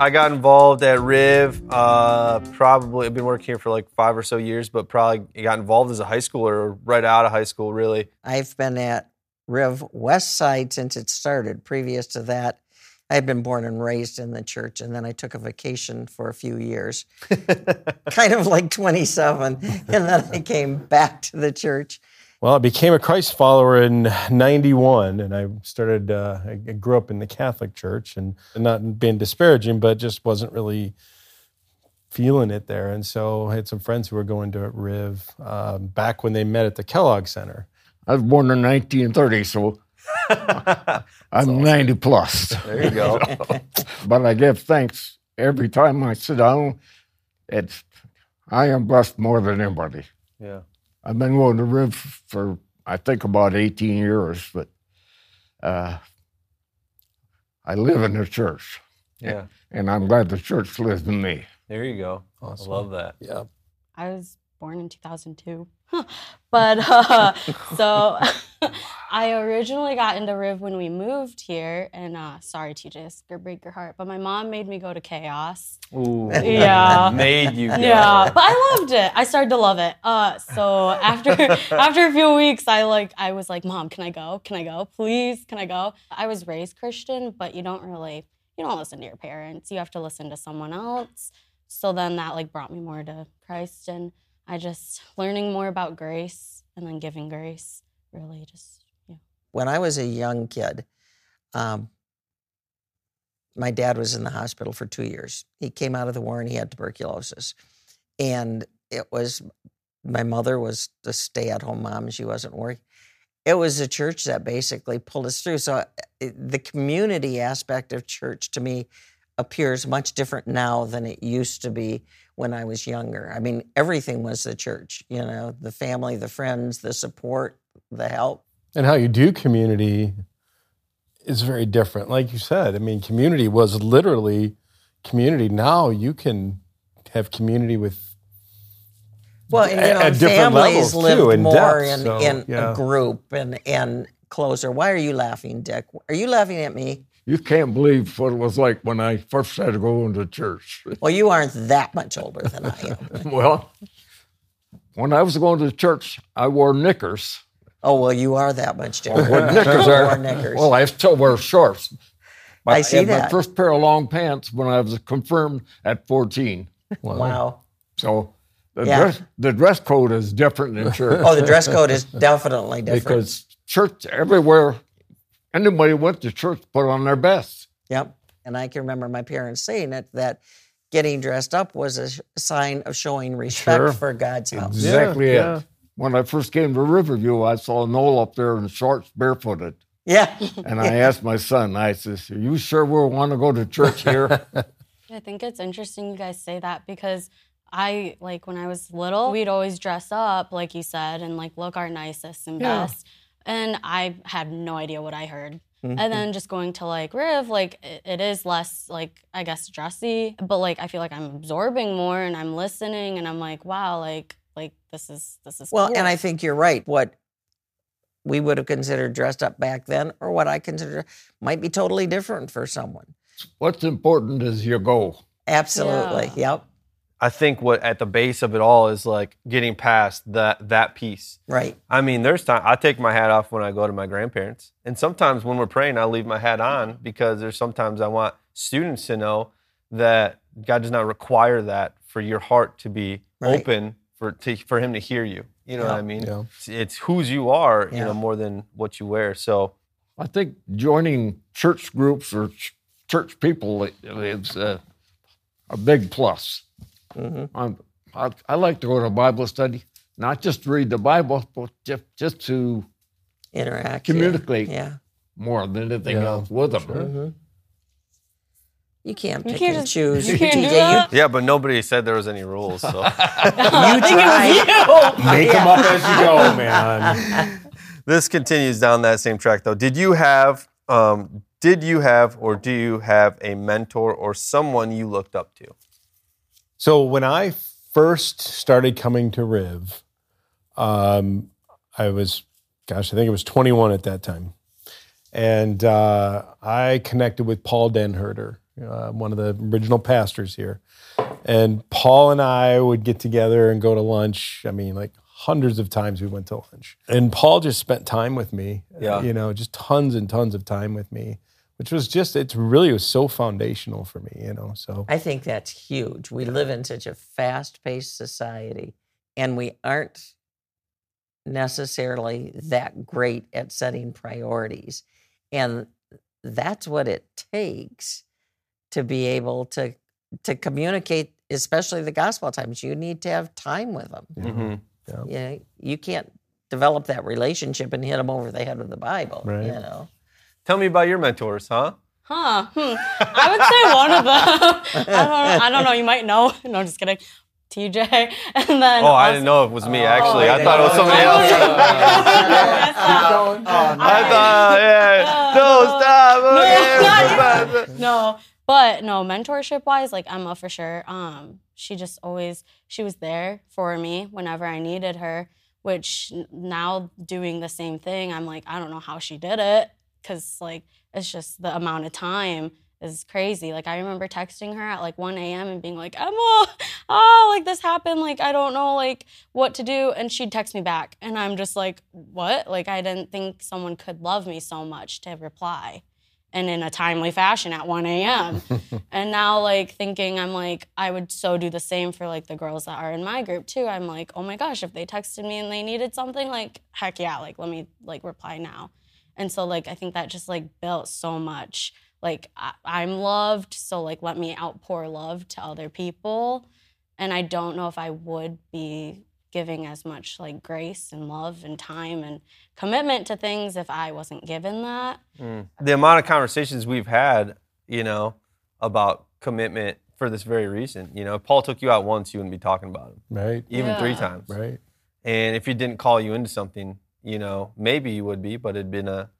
I got involved at Riv. Uh, probably I've been working here for like five or so years, but probably got involved as a high schooler right out of high school. Really, I've been at Riv West Side since it started. Previous to that, I had been born and raised in the church, and then I took a vacation for a few years, kind of like 27, and then I came back to the church. Well, I became a Christ follower in '91, and I started. Uh, I grew up in the Catholic Church, and not being disparaging, but just wasn't really feeling it there. And so I had some friends who were going to Riv um, back when they met at the Kellogg Center. I was born in 1930, so I'm 90 plus. there you go. but I give thanks every time I sit down. It's I am blessed more than anybody. yeah. I've been going to Riv for I think about 18 years, but uh, I live in the church, Yeah. and I'm glad the church lives in me. There you go. Awesome. I love that. Yeah. I was born in 2002. but uh, so I originally got into Riv when we moved here. And uh, sorry, TJ, this is gonna break your heart. But my mom made me go to Chaos. Ooh. Yeah. Made you. Go. Yeah, but I loved it. I started to love it. Uh, so after after a few weeks, I like I was like, "Mom, can I go? Can I go? Please, can I go?" I was raised Christian, but you don't really you don't listen to your parents. You have to listen to someone else. So then that like brought me more to Christ, and I just learning more about grace and then giving grace. Really, just yeah. When I was a young kid, um, my dad was in the hospital for two years. He came out of the war and he had tuberculosis. And it was, my mother was the stay at home mom. She wasn't working. It was the church that basically pulled us through. So uh, the community aspect of church to me appears much different now than it used to be when I was younger. I mean, everything was the church, you know, the family, the friends, the support, the help. And how you do community is very different. Like you said, I mean, community was literally community. Now you can have community with Well, and, you know, at families live too, in more depth, in, so, in yeah. a group and and closer. Why are you laughing, Dick? Are you laughing at me? You can't believe what it was like when I first started going to church. Well, you aren't that much older than I am. well, when I was going to church, I wore knickers. Oh well, you are that much oh, different. What knickers You are? wore knickers. Well, I still wear shorts. But I see had my that. first pair of long pants when I was confirmed at 14. wow. So the Yeah. dress the dress code is different in church Oh, the dress code is definitely different. because church everywhere anybody went to church put on their best. Yep. And I can remember my parents saying it that getting dressed up was a sign of showing respect Sure. for God's house. Exactly yeah. it. When I first came to Riverview, I saw Noel up there in shorts, barefooted. Yeah. And I asked my son, I says, Are you sure we want to go to church here? I think it's interesting you guys say that because I like when I was little, we'd always dress up, like you said, and like look our nicest and Yeah. best. And I had no idea what I heard. Mm-hmm. And then just going to like Riv, like it, it is less like I guess dressy, but like I feel like I'm absorbing more and I'm listening and I'm like, wow, like like this is this is Well, cool. and I think you're right. What we would have considered dressed up back then, or what I consider might be totally different for someone. What's important is your goal. Absolutely. Yep. I think what at the base of it all is like getting past that that piece. Right. I mean, there's time I take my hat off when I go to my grandparents, and sometimes when we're praying, I leave my hat on because there's sometimes I want students to know that God does not require that for your heart to be Right. open for to, for Him to hear you. You know what I mean? Yeah. It's, it's whose you are, you know, more than what you wear. So I think joining church groups or ch- church people is uh, a big plus. Mm-hmm. I'm- I, I like to go to Bible study, not just to read the Bible, but just, just to Interact. communicate Yeah. more than anything Yeah, else with them. Mm-hmm. You can't You can't and just- choose. you can't do TJ, that. yeah, but nobody said there was any rules. So You, you try. Make them up as you go, man. this continues down that same track, though. Did you have, um, did you have, or do you have a mentor or someone you looked up to? So when I first started coming to Riv, um, I was, gosh, I think it was 21 at that time, and uh, I connected with Paul Denherter, uh, one of the original pastors here. And Paul and I would get together and go to lunch. I mean, like hundreds of times we went to lunch. And Paul just spent time with me. Yeah. You know, just tons and tons of time with me, which was just, it's really was so foundational for me, you know. So, I think that's huge. We live in such a fast paced society and we aren't necessarily that great at setting priorities. And that's what it takes to be able to to communicate, especially the gospel times. You need to have time with them. hmm You know, you can't develop that relationship and hit them over the head with the Bible. Right. You know. Tell me about your mentors, huh? Huh. Hmm. I would say one of them. I don't. I don't know. You might know. No, just kidding. TJ, and then. Oh, I didn't know it was me. Actually, I thought it was somebody wait, else. wait, wait, uh, I thought, yeah. No, stop. not Okay. no but no mentorship wise like emma for sure um she just always she was there for me whenever i needed her which now doing the same thing i'm like i don't know how she did it because like it's just the amount of time is crazy like i remember texting her at like 1 a.m and being like emma oh like this happened like i don't know like what to do and she'd text me back and i'm just like what like i didn't think someone could love me so much to reply and in a timely fashion at 1 a.m. and now, like, thinking I'm like, I would so do the same for like the girls that are in my group too. I'm like, oh my gosh, if they texted me and they needed something, like, heck yeah, like, let me like reply now. And so, like, I think that just like built so much. Like, I- I'm loved, so like, let me outpour love to other people. And I don't know if I would be giving as much like grace and love and time and commitment to things if I wasn't given that. Mm. the amount of conversations we've had, you know, about commitment for this very reason. You know, if Paul took you out once, you wouldn't be talking about him, right, even three times. right. And if he didn't call you into something, you know, maybe you would be, but it'd been a,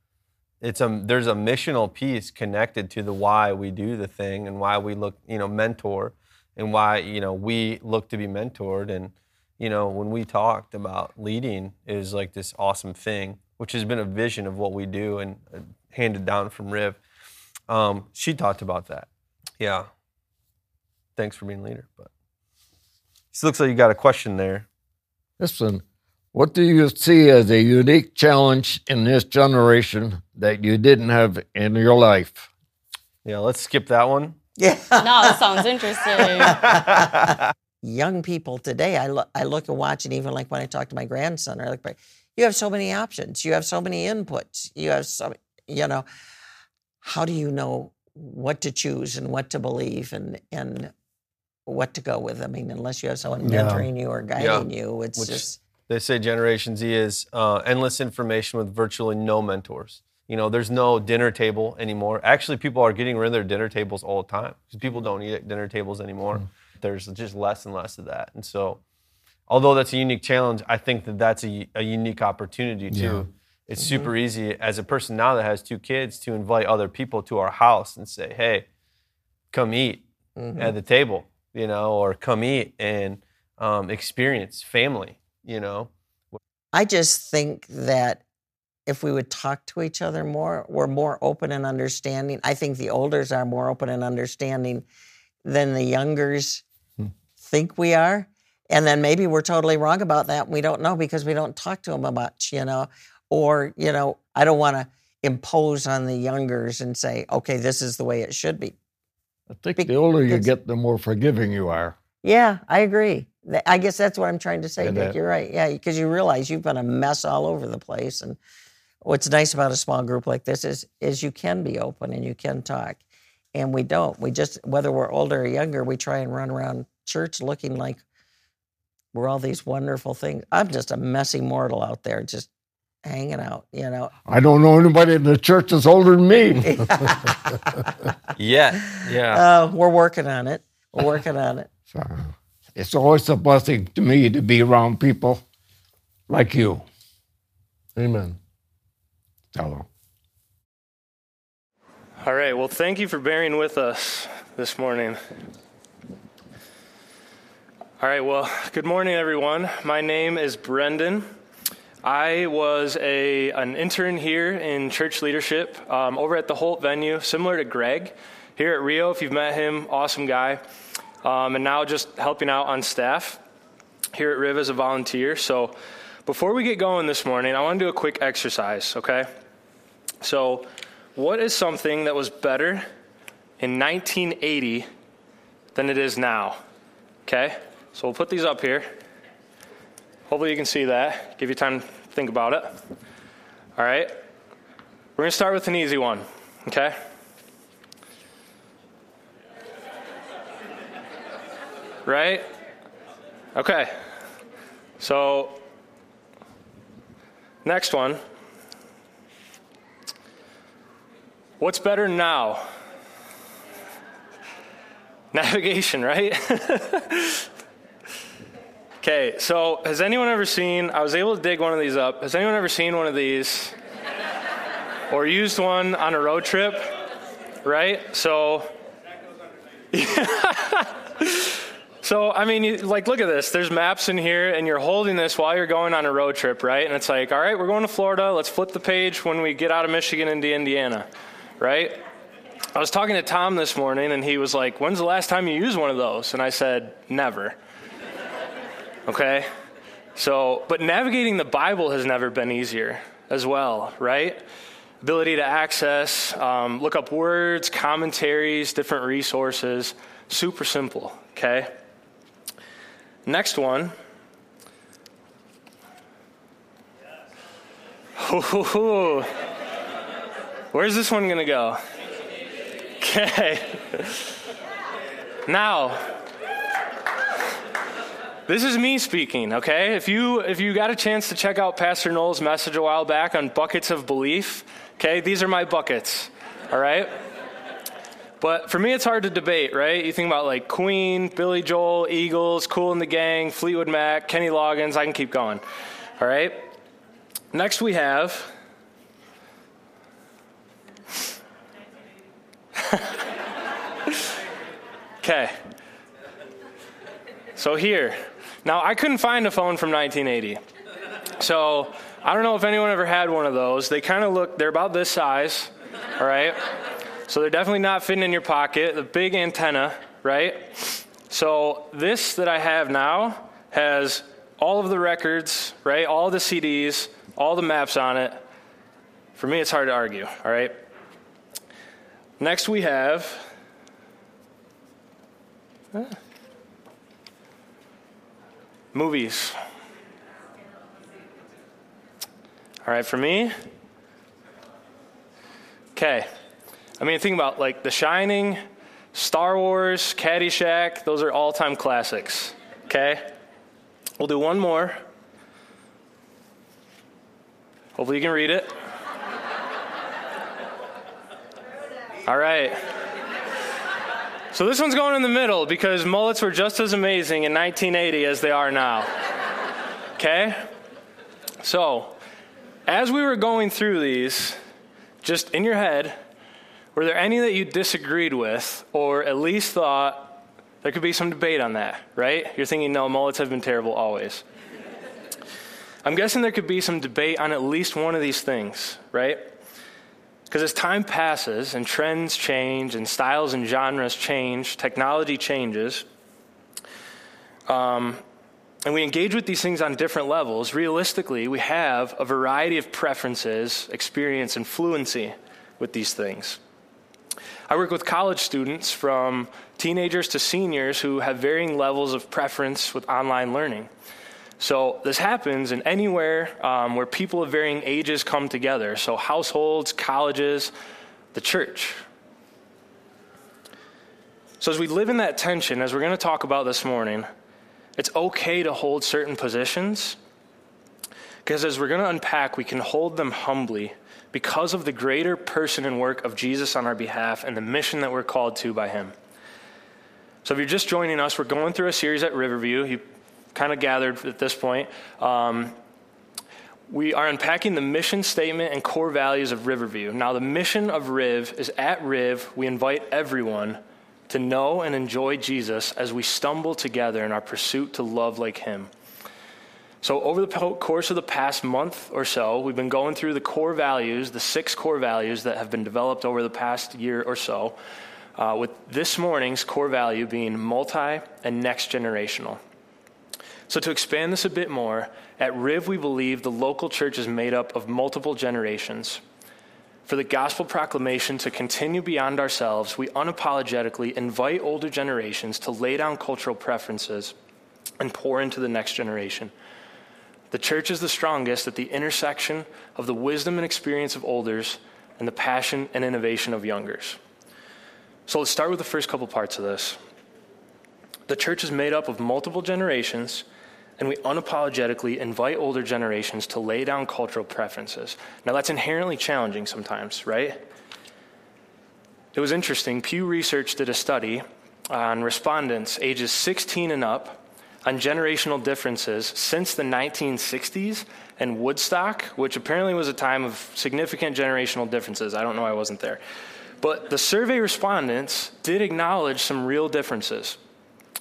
it's a, there's a missional piece connected to the why we do the thing and why we look, you know, mentor and why, you know, we look to be mentored. And, you know, when we talked about leading is like this awesome thing, which has been a vision of what we do and uh, handed down from Riv. Um, she talked about that. Yeah. Thanks for being leader. But it looks like you got a question there. Listen, what do you see as a unique challenge in this generation that you didn't have in your life? Yeah, let's skip that one. Yeah. No, that sounds interesting. young people today, I look, I look and watch, and even like when I talk to my grandson, I look back, you have so many options, you have so many inputs, you have so, you know, how do you know what to choose and what to believe and and what to go with? I mean, unless you have someone Yeah. mentoring you or guiding you, it's Which- just They say Generation Z is uh, endless information with virtually no mentors. You know, there's no dinner table anymore. Actually, people are getting rid of their dinner tables all the time because people don't eat at dinner tables anymore. There's just less and less of that. And so, although that's a unique challenge, I think that that's a, a unique opportunity too. It's super easy as a person now that has two kids to invite other people to our house and say, hey, come eat at the table, you know, or come eat and um, experience family, you know. I just think that if we would talk to each other more, we're more open and understanding. I think the olders are more open and understanding than the youngers hmm. think we are. And then maybe we're totally wrong about that. We don't know because we don't talk to them much, you know. Or, you know, I don't want to impose on the youngers and say, okay, this is the way it should be. I think Bec- the older you get, the more forgiving you are. Yeah, I agree. Th- I guess that's what I'm trying to say, And Dick. that- You're right. Yeah, because you realize you've been a mess all over the place. And what's nice about a small group like this is is you can be open and you can talk. And we don't. We just whether we're older or younger, we try and run around church looking like we're all these wonderful things. I'm just a messy mortal out there, just hanging out. You know. I don't know anybody in the church that's older than me. Yeah, yeah. Uh, we're working on it. We're working on it. So it's always a blessing to me to be around people like you. Amen. Hello. All right. Well, thank you for bearing with us this morning. All right. Well, good morning, everyone. My name is Brendan. I was a an intern here in church leadership um, over at the Holt venue, similar to Greg here at Riv. If you've met him, awesome guy, um, and now just helping out on staff here at Riv as a volunteer. So before we get going this morning, I want to do a quick exercise. Okay, so what is something that was better in 1980 than it is now? Okay, so we'll put these up here. Hopefully, you can see that. Give you time to think about it. All right. We're going to start with an easy one. Okay. Right? Okay. So, next one. What's better now? Navigation, right? okay, so has anyone ever seen? I was able to dig one of these up. Has anyone ever seen one of these? or used one on a road trip? Right? So. So, I mean, you, like, look at this. There's maps in here, and you're holding this while you're going on a road trip, right? And it's like, all right, we're going to Florida. Let's flip the page when we get out of Michigan into Indiana, right? I was talking to Tom this morning, and he was like, When's the last time you used one of those? And I said, Never. okay? So, but navigating the Bible has never been easier as well, right? Ability to access, um, look up words, commentaries, different resources. Super simple, okay? Next one. Where's this one going to go? Okay. Now, this is me speaking, okay? If you if you got a chance to check out Pastor Noel's message a while back on buckets of belief, okay? These are my buckets. All right? But for me, it's hard to debate, right? You think about like Queen, Billy Joel, Eagles, Cool and the Gang, Fleetwood Mac, Kenny Loggins. I can keep going. All right. Next, we have. okay. So here. Now, I couldn't find a phone from 1980. So I don't know if anyone ever had one of those. They kind of look, they're about this size. All right. So they're definitely not fitting in your pocket. The big antenna, right? So this that I have now has all of the records, right? All the CDs, all the maps on it. For me, it's hard to argue, all right? Next, we have. Movies. All right, for me. Okay. I mean, think about like The Shining, Star Wars, Caddyshack, those are all time classics. Okay? We'll do one more. Hopefully, you can read it. All right. So, this one's going in the middle because mullets were just as amazing in 1980 as they are now. Okay? So, as we were going through these, just in your head, were there any that you disagreed with, or at least thought there could be some debate on that, right? You're thinking, no, mullets have been terrible always. I'm guessing there could be some debate on at least one of these things, right? Because as time passes and trends change and styles and genres change, technology changes, um, and we engage with these things on different levels, realistically, we have a variety of preferences, experience, and fluency with these things. I work with college students from teenagers to seniors who have varying levels of preference with online learning. So, this happens in anywhere um, where people of varying ages come together. So, households, colleges, the church. So, as we live in that tension, as we're going to talk about this morning, it's okay to hold certain positions. Because as we're going to unpack, we can hold them humbly because of the greater person and work of Jesus on our behalf and the mission that we're called to by him. So, if you're just joining us, we're going through a series at Riverview. You kind of gathered at this point. Um, we are unpacking the mission statement and core values of Riverview. Now, the mission of Riv is at Riv, we invite everyone to know and enjoy Jesus as we stumble together in our pursuit to love like him. So, over the course of the past month or so, we've been going through the core values, the six core values that have been developed over the past year or so, uh, with this morning's core value being multi and next generational. So, to expand this a bit more, at RIV, we believe the local church is made up of multiple generations. For the gospel proclamation to continue beyond ourselves, we unapologetically invite older generations to lay down cultural preferences and pour into the next generation. The church is the strongest at the intersection of the wisdom and experience of elders and the passion and innovation of youngers. So let's start with the first couple parts of this. The church is made up of multiple generations, and we unapologetically invite older generations to lay down cultural preferences. Now, that's inherently challenging sometimes, right? It was interesting. Pew Research did a study on respondents ages 16 and up on generational differences since the 1960s and Woodstock, which apparently was a time of significant generational differences. I don't know, I wasn't there. But the survey respondents did acknowledge some real differences.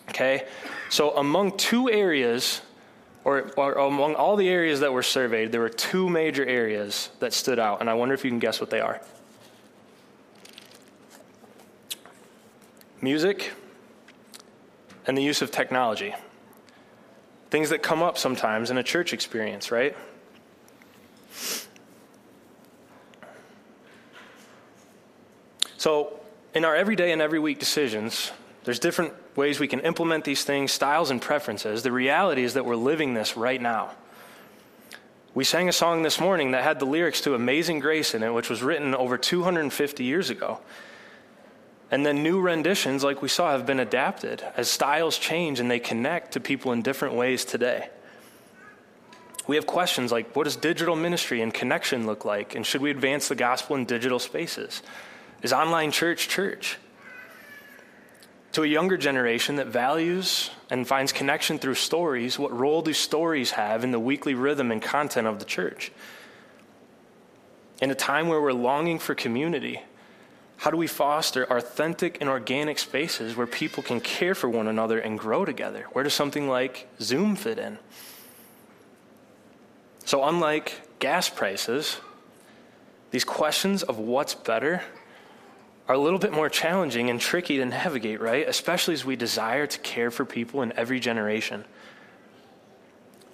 Okay? So, among two areas, or, or, among all the areas that were surveyed, there were two major areas that stood out, and I wonder if you can guess what they are music and the use of technology. Things that come up sometimes in a church experience, right? So, in our everyday and every week decisions, there's different ways we can implement these things, styles and preferences. The reality is that we're living this right now. We sang a song this morning that had the lyrics to Amazing Grace in it, which was written over 250 years ago. And then new renditions, like we saw, have been adapted as styles change and they connect to people in different ways today. We have questions like what does digital ministry and connection look like? And should we advance the gospel in digital spaces? Is online church church? To a younger generation that values and finds connection through stories, what role do stories have in the weekly rhythm and content of the church? In a time where we're longing for community, how do we foster authentic and organic spaces where people can care for one another and grow together? Where does something like Zoom fit in? So, unlike gas prices, these questions of what's better are a little bit more challenging and tricky to navigate, right? Especially as we desire to care for people in every generation.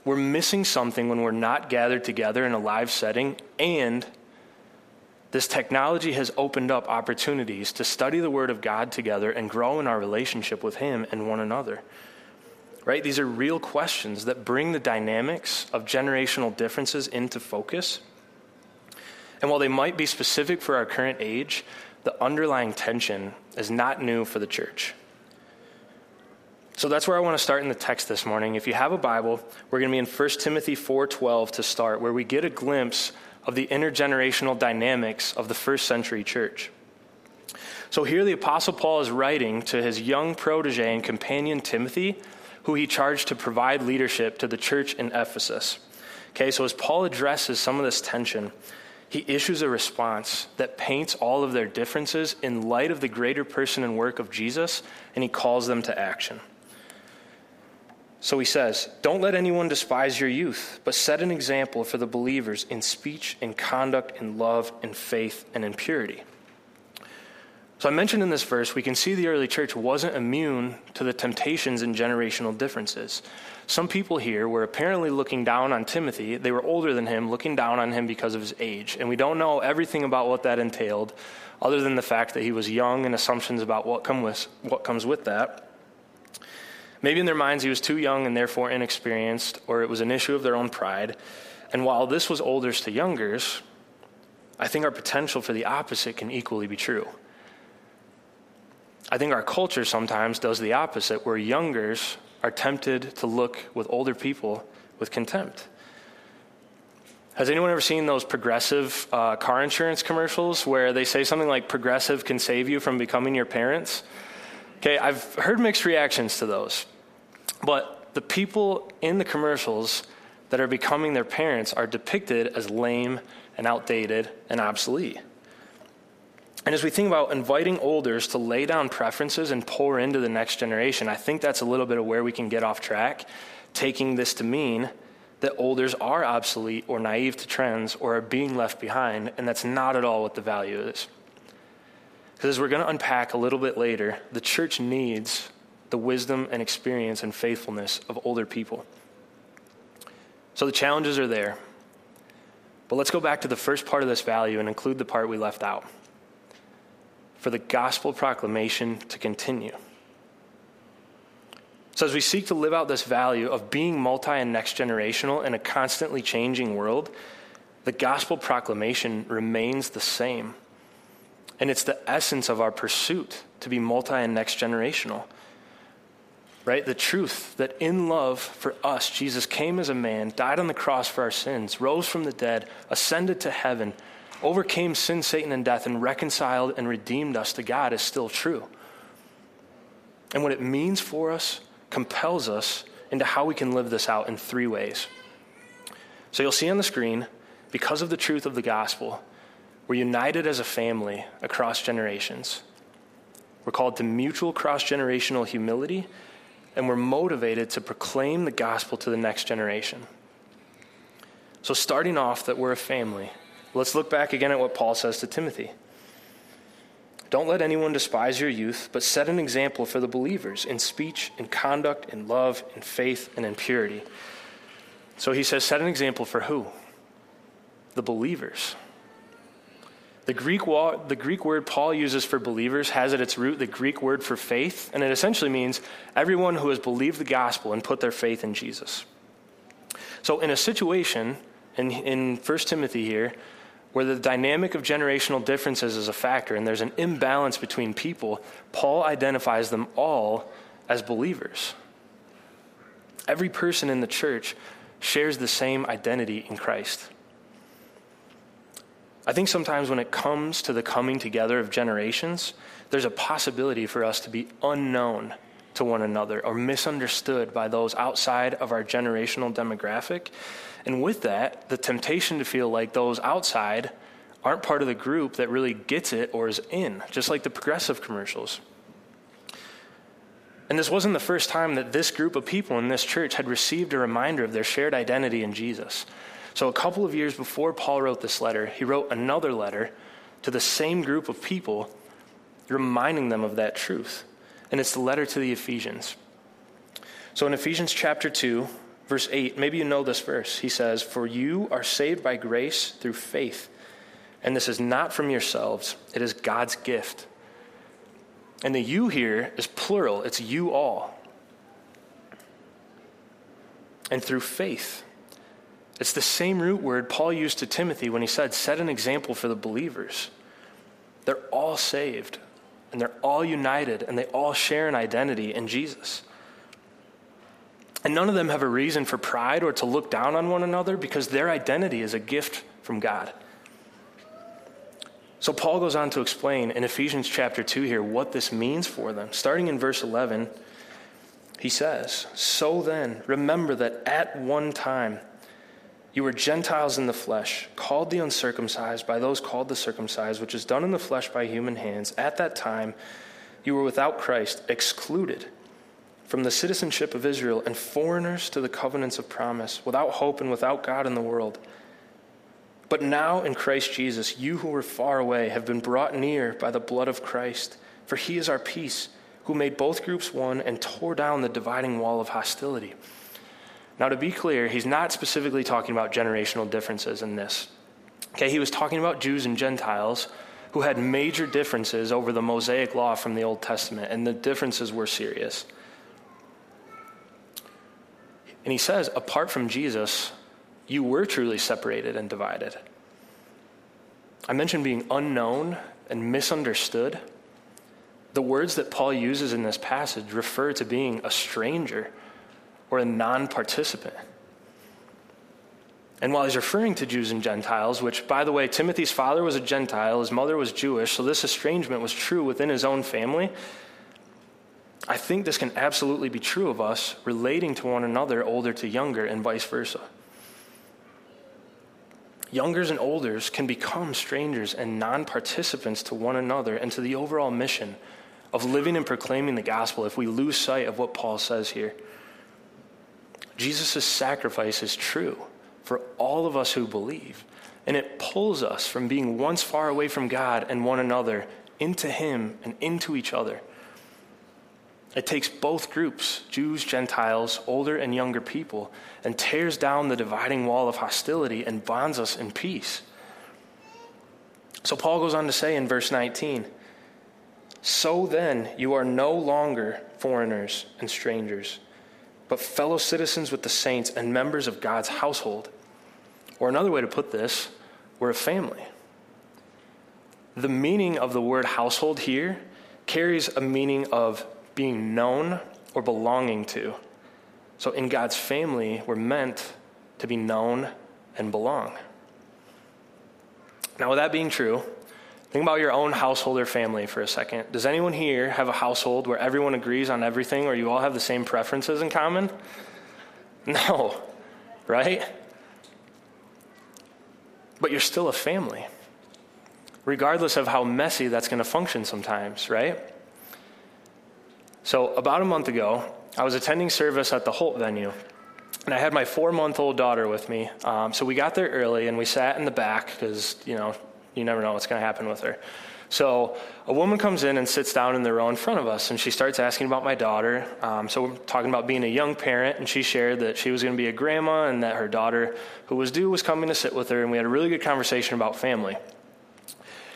We're missing something when we're not gathered together in a live setting and this technology has opened up opportunities to study the Word of God together and grow in our relationship with Him and one another. Right? These are real questions that bring the dynamics of generational differences into focus. And while they might be specific for our current age, the underlying tension is not new for the church. So that's where I want to start in the text this morning. If you have a Bible, we're going to be in 1 Timothy 4:12 to start, where we get a glimpse of the intergenerational dynamics of the first century church. So here the Apostle Paul is writing to his young protege and companion Timothy, who he charged to provide leadership to the church in Ephesus. Okay, so as Paul addresses some of this tension, he issues a response that paints all of their differences in light of the greater person and work of Jesus, and he calls them to action. So he says, Don't let anyone despise your youth, but set an example for the believers in speech, in conduct, in love, in faith, and in purity. So I mentioned in this verse, we can see the early church wasn't immune to the temptations and generational differences. Some people here were apparently looking down on Timothy. They were older than him, looking down on him because of his age. And we don't know everything about what that entailed, other than the fact that he was young and assumptions about what, come with, what comes with that. Maybe in their minds he was too young and therefore inexperienced, or it was an issue of their own pride. And while this was olders to youngers, I think our potential for the opposite can equally be true. I think our culture sometimes does the opposite, where youngers are tempted to look with older people with contempt. Has anyone ever seen those progressive uh, car insurance commercials where they say something like progressive can save you from becoming your parents? Okay, I've heard mixed reactions to those. But the people in the commercials that are becoming their parents are depicted as lame and outdated and obsolete. And as we think about inviting olders to lay down preferences and pour into the next generation, I think that's a little bit of where we can get off track, taking this to mean that olders are obsolete or naive to trends or are being left behind, and that's not at all what the value is. Because as we're going to unpack a little bit later, the church needs the wisdom and experience and faithfulness of older people. So the challenges are there. But let's go back to the first part of this value and include the part we left out. For the gospel proclamation to continue. So, as we seek to live out this value of being multi and next generational in a constantly changing world, the gospel proclamation remains the same. And it's the essence of our pursuit to be multi and next generational. Right? The truth that in love for us, Jesus came as a man, died on the cross for our sins, rose from the dead, ascended to heaven, overcame sin, Satan, and death, and reconciled and redeemed us to God is still true. And what it means for us compels us into how we can live this out in three ways. So you'll see on the screen, because of the truth of the gospel, we're united as a family across generations. We're called to mutual cross generational humility, and we're motivated to proclaim the gospel to the next generation. So, starting off that we're a family, let's look back again at what Paul says to Timothy. Don't let anyone despise your youth, but set an example for the believers in speech, in conduct, in love, in faith, and in purity. So he says, set an example for who? The believers. The Greek, the Greek word Paul uses for believers has at its root the Greek word for faith, and it essentially means everyone who has believed the gospel and put their faith in Jesus. So, in a situation in, in 1 Timothy here, where the dynamic of generational differences is a factor and there's an imbalance between people, Paul identifies them all as believers. Every person in the church shares the same identity in Christ. I think sometimes when it comes to the coming together of generations, there's a possibility for us to be unknown to one another or misunderstood by those outside of our generational demographic. And with that, the temptation to feel like those outside aren't part of the group that really gets it or is in, just like the progressive commercials. And this wasn't the first time that this group of people in this church had received a reminder of their shared identity in Jesus. So, a couple of years before Paul wrote this letter, he wrote another letter to the same group of people, reminding them of that truth. And it's the letter to the Ephesians. So, in Ephesians chapter 2, verse 8, maybe you know this verse. He says, For you are saved by grace through faith. And this is not from yourselves, it is God's gift. And the you here is plural, it's you all. And through faith. It's the same root word Paul used to Timothy when he said, Set an example for the believers. They're all saved, and they're all united, and they all share an identity in Jesus. And none of them have a reason for pride or to look down on one another because their identity is a gift from God. So Paul goes on to explain in Ephesians chapter 2 here what this means for them. Starting in verse 11, he says, So then, remember that at one time, you were Gentiles in the flesh, called the uncircumcised by those called the circumcised, which is done in the flesh by human hands. At that time, you were without Christ, excluded from the citizenship of Israel, and foreigners to the covenants of promise, without hope and without God in the world. But now in Christ Jesus, you who were far away have been brought near by the blood of Christ, for he is our peace, who made both groups one and tore down the dividing wall of hostility now, to be clear, he's not specifically talking about generational differences in this. Okay, he was talking about Jews and Gentiles who had major differences over the Mosaic law from the Old Testament, and the differences were serious. And he says, apart from Jesus, you were truly separated and divided. I mentioned being unknown and misunderstood. The words that Paul uses in this passage refer to being a stranger or a non participant. And while he's referring to Jews and Gentiles, which, by the way, Timothy's father was a Gentile, his mother was Jewish, so this estrangement was true within his own family, I think this can absolutely be true of us relating to one another, older to younger, and vice versa. Youngers and olders can become strangers and non participants to one another and to the overall mission of living and proclaiming the gospel if we lose sight of what Paul says here. Jesus' sacrifice is true for all of us who believe. And it pulls us from being once far away from God and one another into Him and into each other. It takes both groups, Jews, Gentiles, older and younger people, and tears down the dividing wall of hostility and bonds us in peace. So Paul goes on to say in verse 19 So then, you are no longer foreigners and strangers, but fellow citizens with the saints and members of God's household. Or another way to put this, we're a family. The meaning of the word household here carries a meaning of being known or belonging to. So in God's family, we're meant to be known and belong. Now, with that being true, think about your own household or family for a second. Does anyone here have a household where everyone agrees on everything or you all have the same preferences in common? No, right? But you're still a family, regardless of how messy that's going to function sometimes, right? So, about a month ago, I was attending service at the Holt venue, and I had my four month old daughter with me. Um, so, we got there early and we sat in the back because, you know, you never know what's going to happen with her. So, a woman comes in and sits down in the row in front of us, and she starts asking about my daughter. Um, so, we're talking about being a young parent, and she shared that she was going to be a grandma and that her daughter, who was due, was coming to sit with her, and we had a really good conversation about family.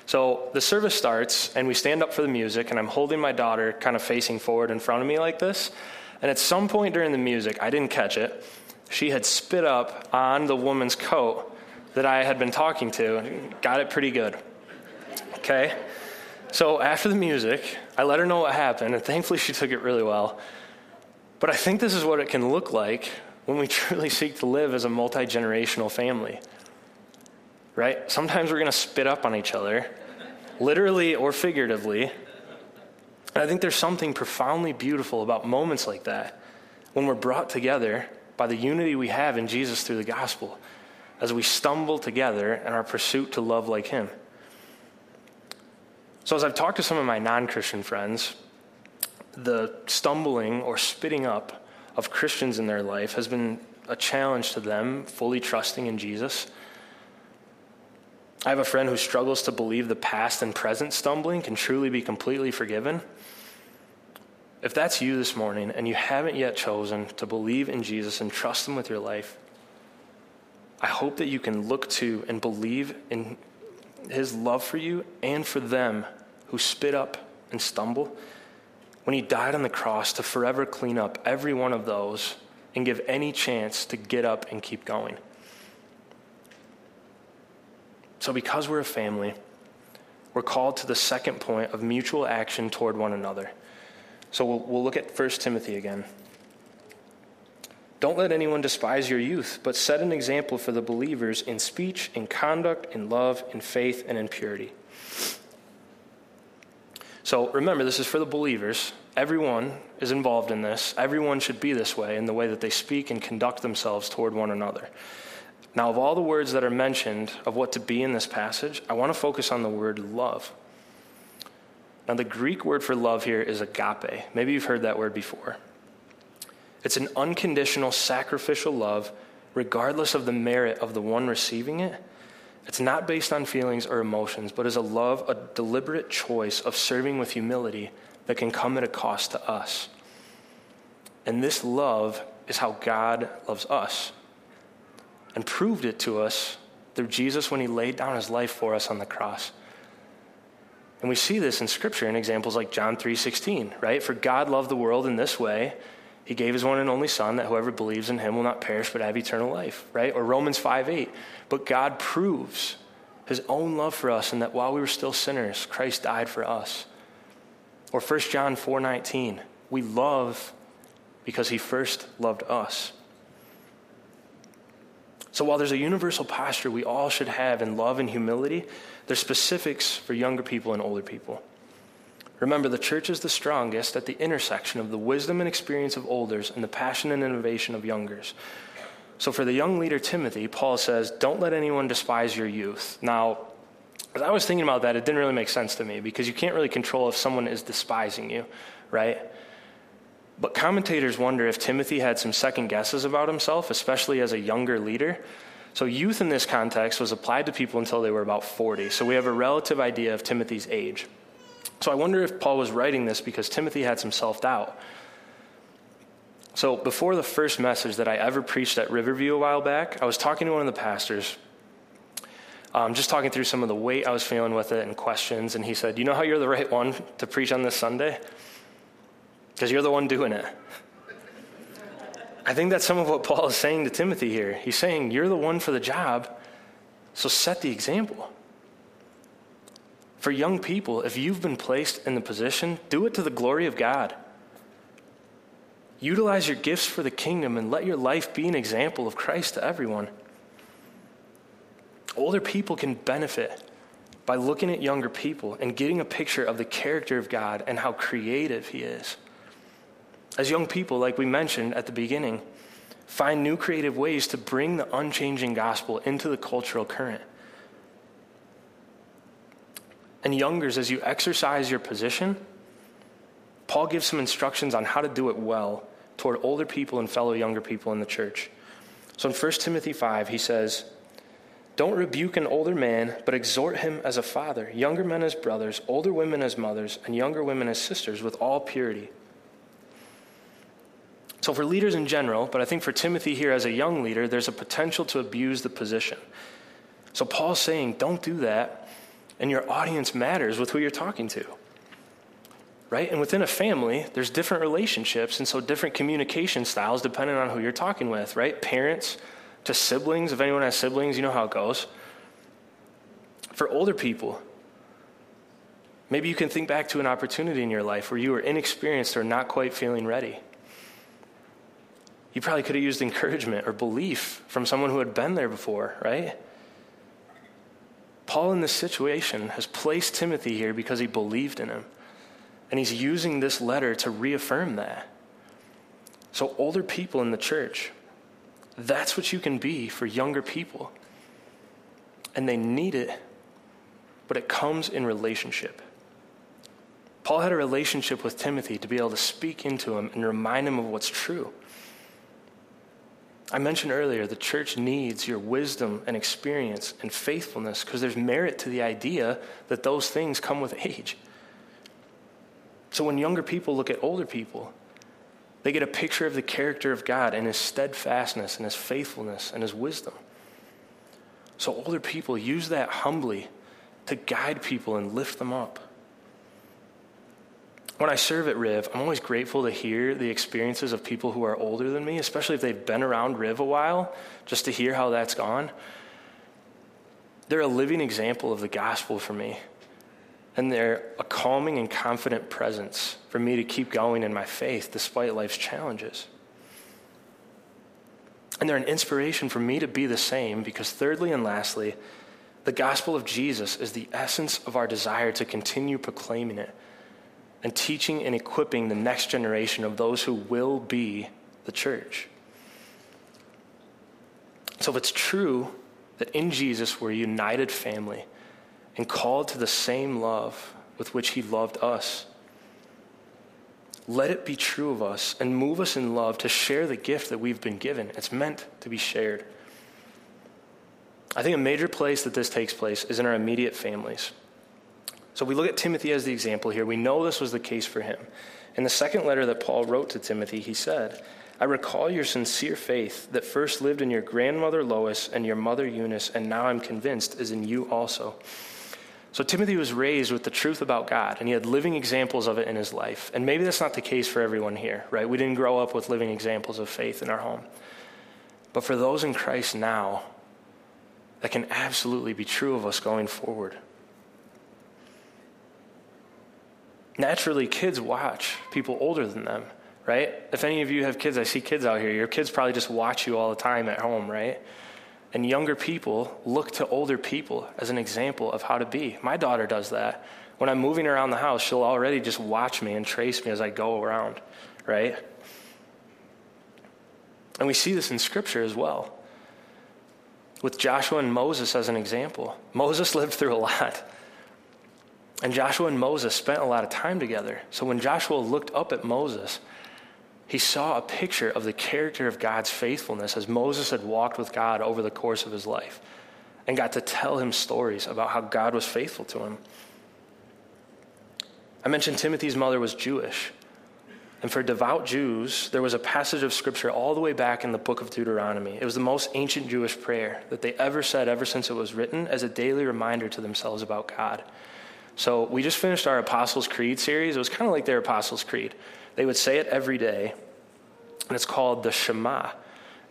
So the service starts, and we stand up for the music, and I'm holding my daughter kind of facing forward in front of me like this. And at some point during the music, I didn't catch it, she had spit up on the woman's coat that I had been talking to, got it pretty good. Okay? So after the music, I let her know what happened, and thankfully she took it really well. But I think this is what it can look like when we truly seek to live as a multi generational family. Right? Sometimes we're going to spit up on each other, literally or figuratively. And I think there's something profoundly beautiful about moments like that when we're brought together by the unity we have in Jesus through the gospel as we stumble together in our pursuit to love like Him. So, as I've talked to some of my non Christian friends, the stumbling or spitting up of Christians in their life has been a challenge to them fully trusting in Jesus. I have a friend who struggles to believe the past and present stumbling can truly be completely forgiven. If that's you this morning and you haven't yet chosen to believe in Jesus and trust Him with your life, I hope that you can look to and believe in His love for you and for them who spit up and stumble when He died on the cross to forever clean up every one of those and give any chance to get up and keep going. So, because we're a family, we're called to the second point of mutual action toward one another. So, we'll, we'll look at 1 Timothy again. Don't let anyone despise your youth, but set an example for the believers in speech, in conduct, in love, in faith, and in purity. So remember, this is for the believers. Everyone is involved in this. Everyone should be this way in the way that they speak and conduct themselves toward one another. Now, of all the words that are mentioned of what to be in this passage, I want to focus on the word love. Now, the Greek word for love here is agape. Maybe you've heard that word before. It's an unconditional sacrificial love, regardless of the merit of the one receiving it. It's not based on feelings or emotions, but is a love, a deliberate choice of serving with humility that can come at a cost to us. And this love is how God loves us and proved it to us through Jesus when he laid down his life for us on the cross. And we see this in scripture in examples like John 3:16, right? For God loved the world in this way, he gave his one and only son that whoever believes in him will not perish but have eternal life, right? Or Romans 5 8. But God proves his own love for us and that while we were still sinners, Christ died for us. Or 1 John 4:19. We love because he first loved us. So while there's a universal posture we all should have in love and humility, there's specifics for younger people and older people. Remember, the church is the strongest at the intersection of the wisdom and experience of olders and the passion and innovation of youngers. So, for the young leader Timothy, Paul says, Don't let anyone despise your youth. Now, as I was thinking about that, it didn't really make sense to me because you can't really control if someone is despising you, right? But commentators wonder if Timothy had some second guesses about himself, especially as a younger leader. So, youth in this context was applied to people until they were about 40. So, we have a relative idea of Timothy's age. So, I wonder if Paul was writing this because Timothy had some self doubt. So, before the first message that I ever preached at Riverview a while back, I was talking to one of the pastors, um, just talking through some of the weight I was feeling with it and questions. And he said, You know how you're the right one to preach on this Sunday? Because you're the one doing it. I think that's some of what Paul is saying to Timothy here. He's saying, You're the one for the job, so set the example. For young people, if you've been placed in the position, do it to the glory of God. Utilize your gifts for the kingdom and let your life be an example of Christ to everyone. Older people can benefit by looking at younger people and getting a picture of the character of God and how creative He is. As young people, like we mentioned at the beginning, find new creative ways to bring the unchanging gospel into the cultural current. And youngers, as you exercise your position, Paul gives some instructions on how to do it well toward older people and fellow younger people in the church. So in 1 Timothy 5, he says, Don't rebuke an older man, but exhort him as a father, younger men as brothers, older women as mothers, and younger women as sisters, with all purity. So, for leaders in general, but I think for Timothy here as a young leader, there's a potential to abuse the position. So, Paul's saying, don't do that, and your audience matters with who you're talking to right? And within a family, there's different relationships, and so different communication styles depending on who you're talking with, right? Parents to siblings, if anyone has siblings, you know how it goes. For older people, maybe you can think back to an opportunity in your life where you were inexperienced or not quite feeling ready. You probably could have used encouragement or belief from someone who had been there before, right? Paul, in this situation, has placed Timothy here because he believed in him. And he's using this letter to reaffirm that. So, older people in the church, that's what you can be for younger people. And they need it, but it comes in relationship. Paul had a relationship with Timothy to be able to speak into him and remind him of what's true. I mentioned earlier the church needs your wisdom and experience and faithfulness because there's merit to the idea that those things come with age. So when younger people look at older people, they get a picture of the character of God and his steadfastness and his faithfulness and his wisdom. So older people use that humbly to guide people and lift them up. When I serve at Riv, I'm always grateful to hear the experiences of people who are older than me, especially if they've been around Riv a while, just to hear how that's gone. They're a living example of the gospel for me and they're a calming and confident presence for me to keep going in my faith despite life's challenges. And they're an inspiration for me to be the same because, thirdly and lastly, the gospel of Jesus is the essence of our desire to continue proclaiming it and teaching and equipping the next generation of those who will be the church. So, if it's true that in Jesus we're a united family, and called to the same love with which he loved us. Let it be true of us and move us in love to share the gift that we've been given. It's meant to be shared. I think a major place that this takes place is in our immediate families. So we look at Timothy as the example here. We know this was the case for him. In the second letter that Paul wrote to Timothy, he said, I recall your sincere faith that first lived in your grandmother Lois and your mother Eunice, and now I'm convinced is in you also. So Timothy was raised with the truth about God, and he had living examples of it in his life. And maybe that's not the case for everyone here, right? We didn't grow up with living examples of faith in our home. But for those in Christ now, that can absolutely be true of us going forward. Naturally, kids watch people older than them, right? If any of you have kids, I see kids out here, your kids probably just watch you all the time at home, right? And younger people look to older people as an example of how to be. My daughter does that. When I'm moving around the house, she'll already just watch me and trace me as I go around, right? And we see this in Scripture as well. With Joshua and Moses as an example. Moses lived through a lot. And Joshua and Moses spent a lot of time together. So when Joshua looked up at Moses, he saw a picture of the character of God's faithfulness as Moses had walked with God over the course of his life and got to tell him stories about how God was faithful to him. I mentioned Timothy's mother was Jewish. And for devout Jews, there was a passage of scripture all the way back in the book of Deuteronomy. It was the most ancient Jewish prayer that they ever said ever since it was written as a daily reminder to themselves about God. So we just finished our Apostles' Creed series. It was kind of like their Apostles' Creed. They would say it every day, and it's called the Shema.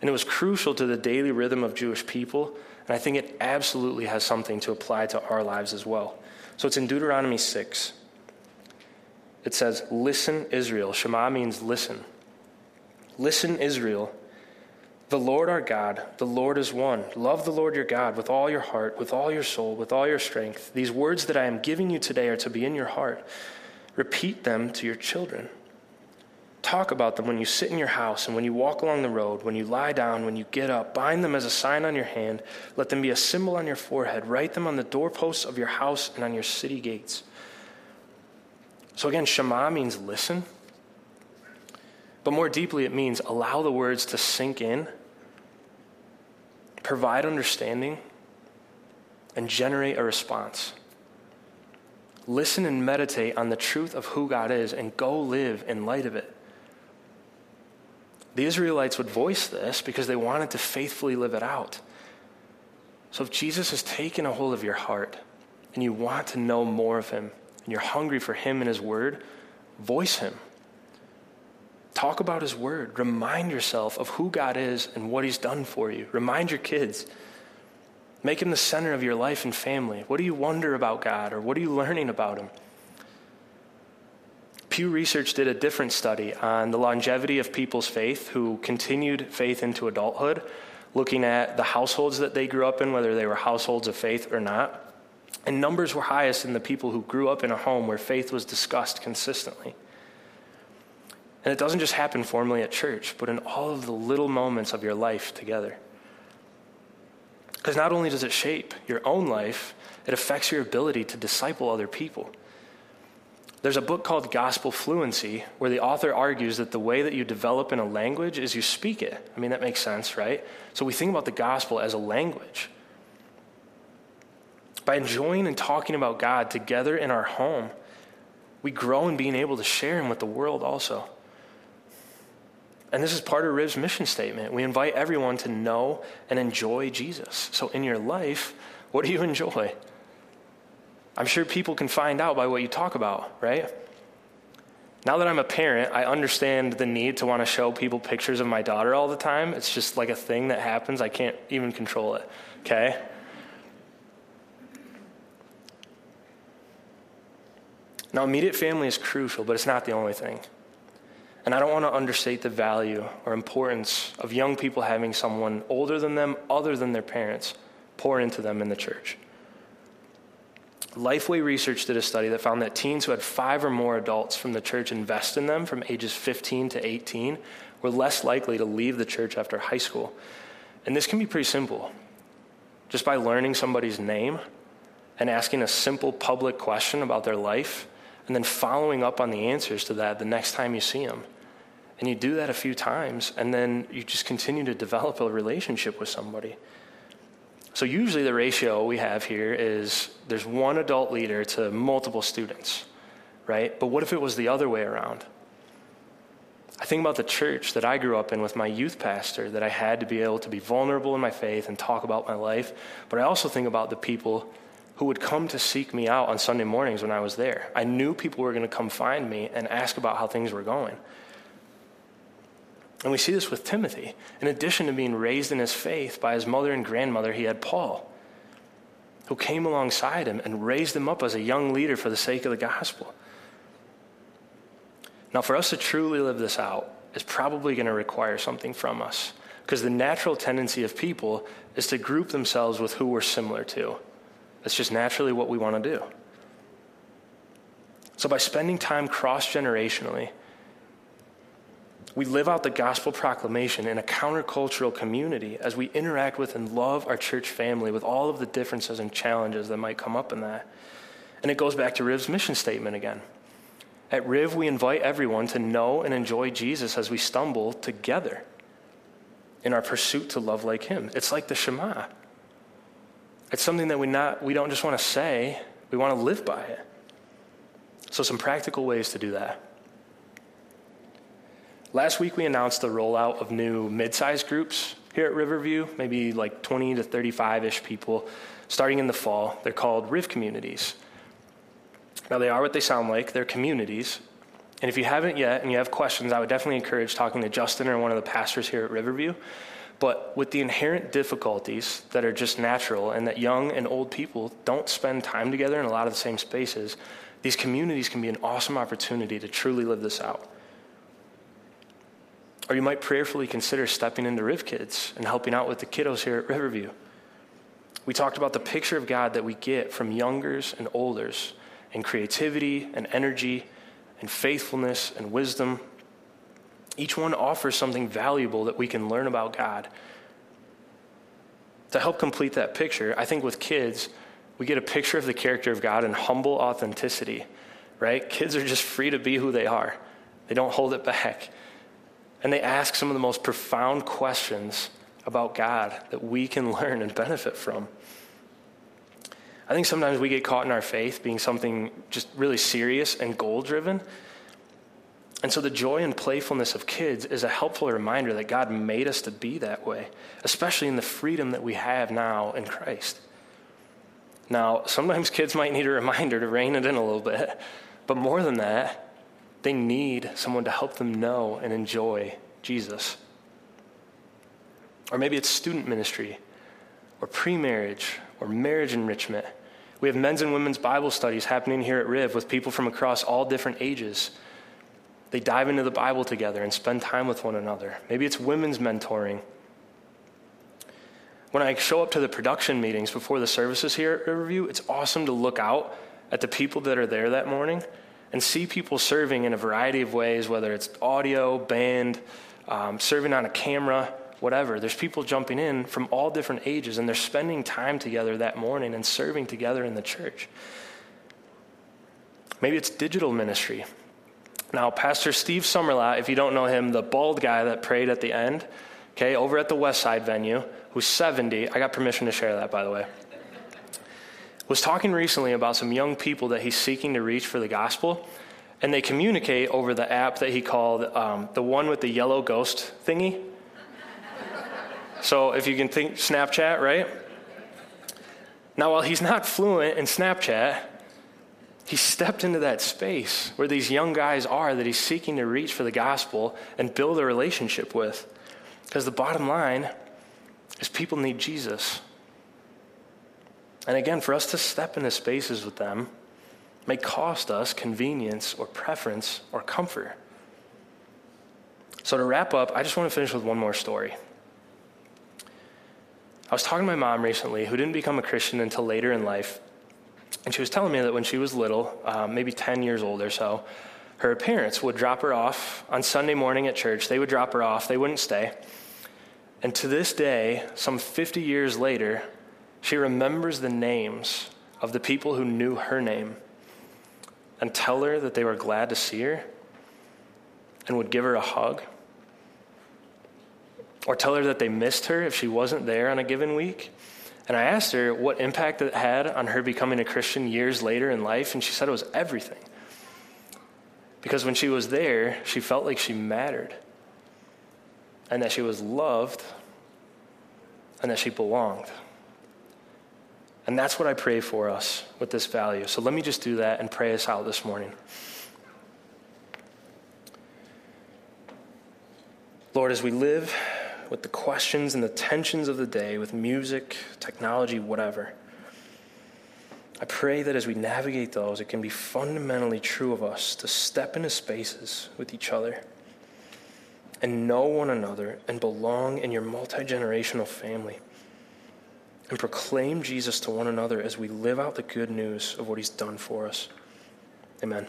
And it was crucial to the daily rhythm of Jewish people, and I think it absolutely has something to apply to our lives as well. So it's in Deuteronomy 6 it says, Listen, Israel. Shema means listen. Listen, Israel. The Lord our God, the Lord is one. Love the Lord your God with all your heart, with all your soul, with all your strength. These words that I am giving you today are to be in your heart. Repeat them to your children. Talk about them when you sit in your house and when you walk along the road, when you lie down, when you get up. Bind them as a sign on your hand. Let them be a symbol on your forehead. Write them on the doorposts of your house and on your city gates. So again, Shema means listen. But more deeply, it means allow the words to sink in, provide understanding, and generate a response. Listen and meditate on the truth of who God is and go live in light of it. The Israelites would voice this because they wanted to faithfully live it out. So if Jesus has taken a hold of your heart and you want to know more of him, and you're hungry for Him and His Word, voice Him. Talk about His Word. Remind yourself of who God is and what He's done for you. Remind your kids. Make Him the center of your life and family. What do you wonder about God or what are you learning about Him? Pew Research did a different study on the longevity of people's faith who continued faith into adulthood, looking at the households that they grew up in, whether they were households of faith or not. And numbers were highest in the people who grew up in a home where faith was discussed consistently. And it doesn't just happen formally at church, but in all of the little moments of your life together. Because not only does it shape your own life, it affects your ability to disciple other people. There's a book called Gospel Fluency where the author argues that the way that you develop in a language is you speak it. I mean, that makes sense, right? So we think about the gospel as a language by enjoying and talking about God together in our home, we grow in being able to share Him with the world also. And this is part of Riv's mission statement. We invite everyone to know and enjoy Jesus. So in your life, what do you enjoy? I'm sure people can find out by what you talk about, right? Now that I'm a parent, I understand the need to want to show people pictures of my daughter all the time. It's just like a thing that happens. I can't even control it, okay? Now, immediate family is crucial, but it's not the only thing. And I don't want to understate the value or importance of young people having someone older than them, other than their parents, pour into them in the church. Lifeway Research did a study that found that teens who had five or more adults from the church invest in them from ages 15 to 18 were less likely to leave the church after high school. And this can be pretty simple. Just by learning somebody's name and asking a simple public question about their life and then following up on the answers to that the next time you see them. And you do that a few times, and then you just continue to develop a relationship with somebody. So, usually, the ratio we have here is there's one adult leader to multiple students, right? But what if it was the other way around? I think about the church that I grew up in with my youth pastor, that I had to be able to be vulnerable in my faith and talk about my life. But I also think about the people who would come to seek me out on Sunday mornings when I was there. I knew people were going to come find me and ask about how things were going. And we see this with Timothy. In addition to being raised in his faith by his mother and grandmother, he had Paul, who came alongside him and raised him up as a young leader for the sake of the gospel. Now, for us to truly live this out is probably going to require something from us. Because the natural tendency of people is to group themselves with who we're similar to. That's just naturally what we want to do. So, by spending time cross generationally, we live out the gospel proclamation in a countercultural community as we interact with and love our church family with all of the differences and challenges that might come up in that. And it goes back to Riv's mission statement again. At Riv, we invite everyone to know and enjoy Jesus as we stumble together in our pursuit to love like him. It's like the Shema. It's something that we, not, we don't just want to say, we want to live by it. So, some practical ways to do that. Last week, we announced the rollout of new mid sized groups here at Riverview, maybe like 20 to 35 ish people, starting in the fall. They're called Riv communities. Now, they are what they sound like, they're communities. And if you haven't yet and you have questions, I would definitely encourage talking to Justin or one of the pastors here at Riverview. But with the inherent difficulties that are just natural and that young and old people don't spend time together in a lot of the same spaces, these communities can be an awesome opportunity to truly live this out. Or you might prayerfully consider stepping into Riv Kids and helping out with the kiddos here at Riverview. We talked about the picture of God that we get from youngers and olders and creativity and energy and faithfulness and wisdom. Each one offers something valuable that we can learn about God. To help complete that picture, I think with kids, we get a picture of the character of God in humble authenticity, right? Kids are just free to be who they are, they don't hold it back. And they ask some of the most profound questions about God that we can learn and benefit from. I think sometimes we get caught in our faith being something just really serious and goal driven. And so the joy and playfulness of kids is a helpful reminder that God made us to be that way, especially in the freedom that we have now in Christ. Now, sometimes kids might need a reminder to rein it in a little bit, but more than that, they need someone to help them know and enjoy Jesus. Or maybe it's student ministry, or pre marriage, or marriage enrichment. We have men's and women's Bible studies happening here at Riv with people from across all different ages. They dive into the Bible together and spend time with one another. Maybe it's women's mentoring. When I show up to the production meetings before the services here at Riverview, it's awesome to look out at the people that are there that morning and see people serving in a variety of ways, whether it's audio, band, um, serving on a camera, whatever. There's people jumping in from all different ages, and they're spending time together that morning and serving together in the church. Maybe it's digital ministry. Now, Pastor Steve Summerlat, if you don't know him, the bald guy that prayed at the end, okay, over at the West Side venue, who's 70, I got permission to share that, by the way, was talking recently about some young people that he's seeking to reach for the gospel. And they communicate over the app that he called um, the one with the yellow ghost thingy. So if you can think Snapchat, right? Now, while he's not fluent in Snapchat, he stepped into that space where these young guys are that he's seeking to reach for the gospel and build a relationship with. Because the bottom line is people need Jesus. And again, for us to step into spaces with them may cost us convenience or preference or comfort. So, to wrap up, I just want to finish with one more story. I was talking to my mom recently, who didn't become a Christian until later in life, and she was telling me that when she was little, um, maybe 10 years old or so, her parents would drop her off on Sunday morning at church. They would drop her off, they wouldn't stay. And to this day, some 50 years later, she remembers the names of the people who knew her name and tell her that they were glad to see her and would give her a hug or tell her that they missed her if she wasn't there on a given week. And I asked her what impact it had on her becoming a Christian years later in life, and she said it was everything. Because when she was there, she felt like she mattered, and that she was loved, and that she belonged. And that's what I pray for us with this value. So let me just do that and pray us out this morning. Lord, as we live with the questions and the tensions of the day, with music, technology, whatever. I pray that as we navigate those, it can be fundamentally true of us to step into spaces with each other and know one another and belong in your multi generational family and proclaim Jesus to one another as we live out the good news of what he's done for us. Amen.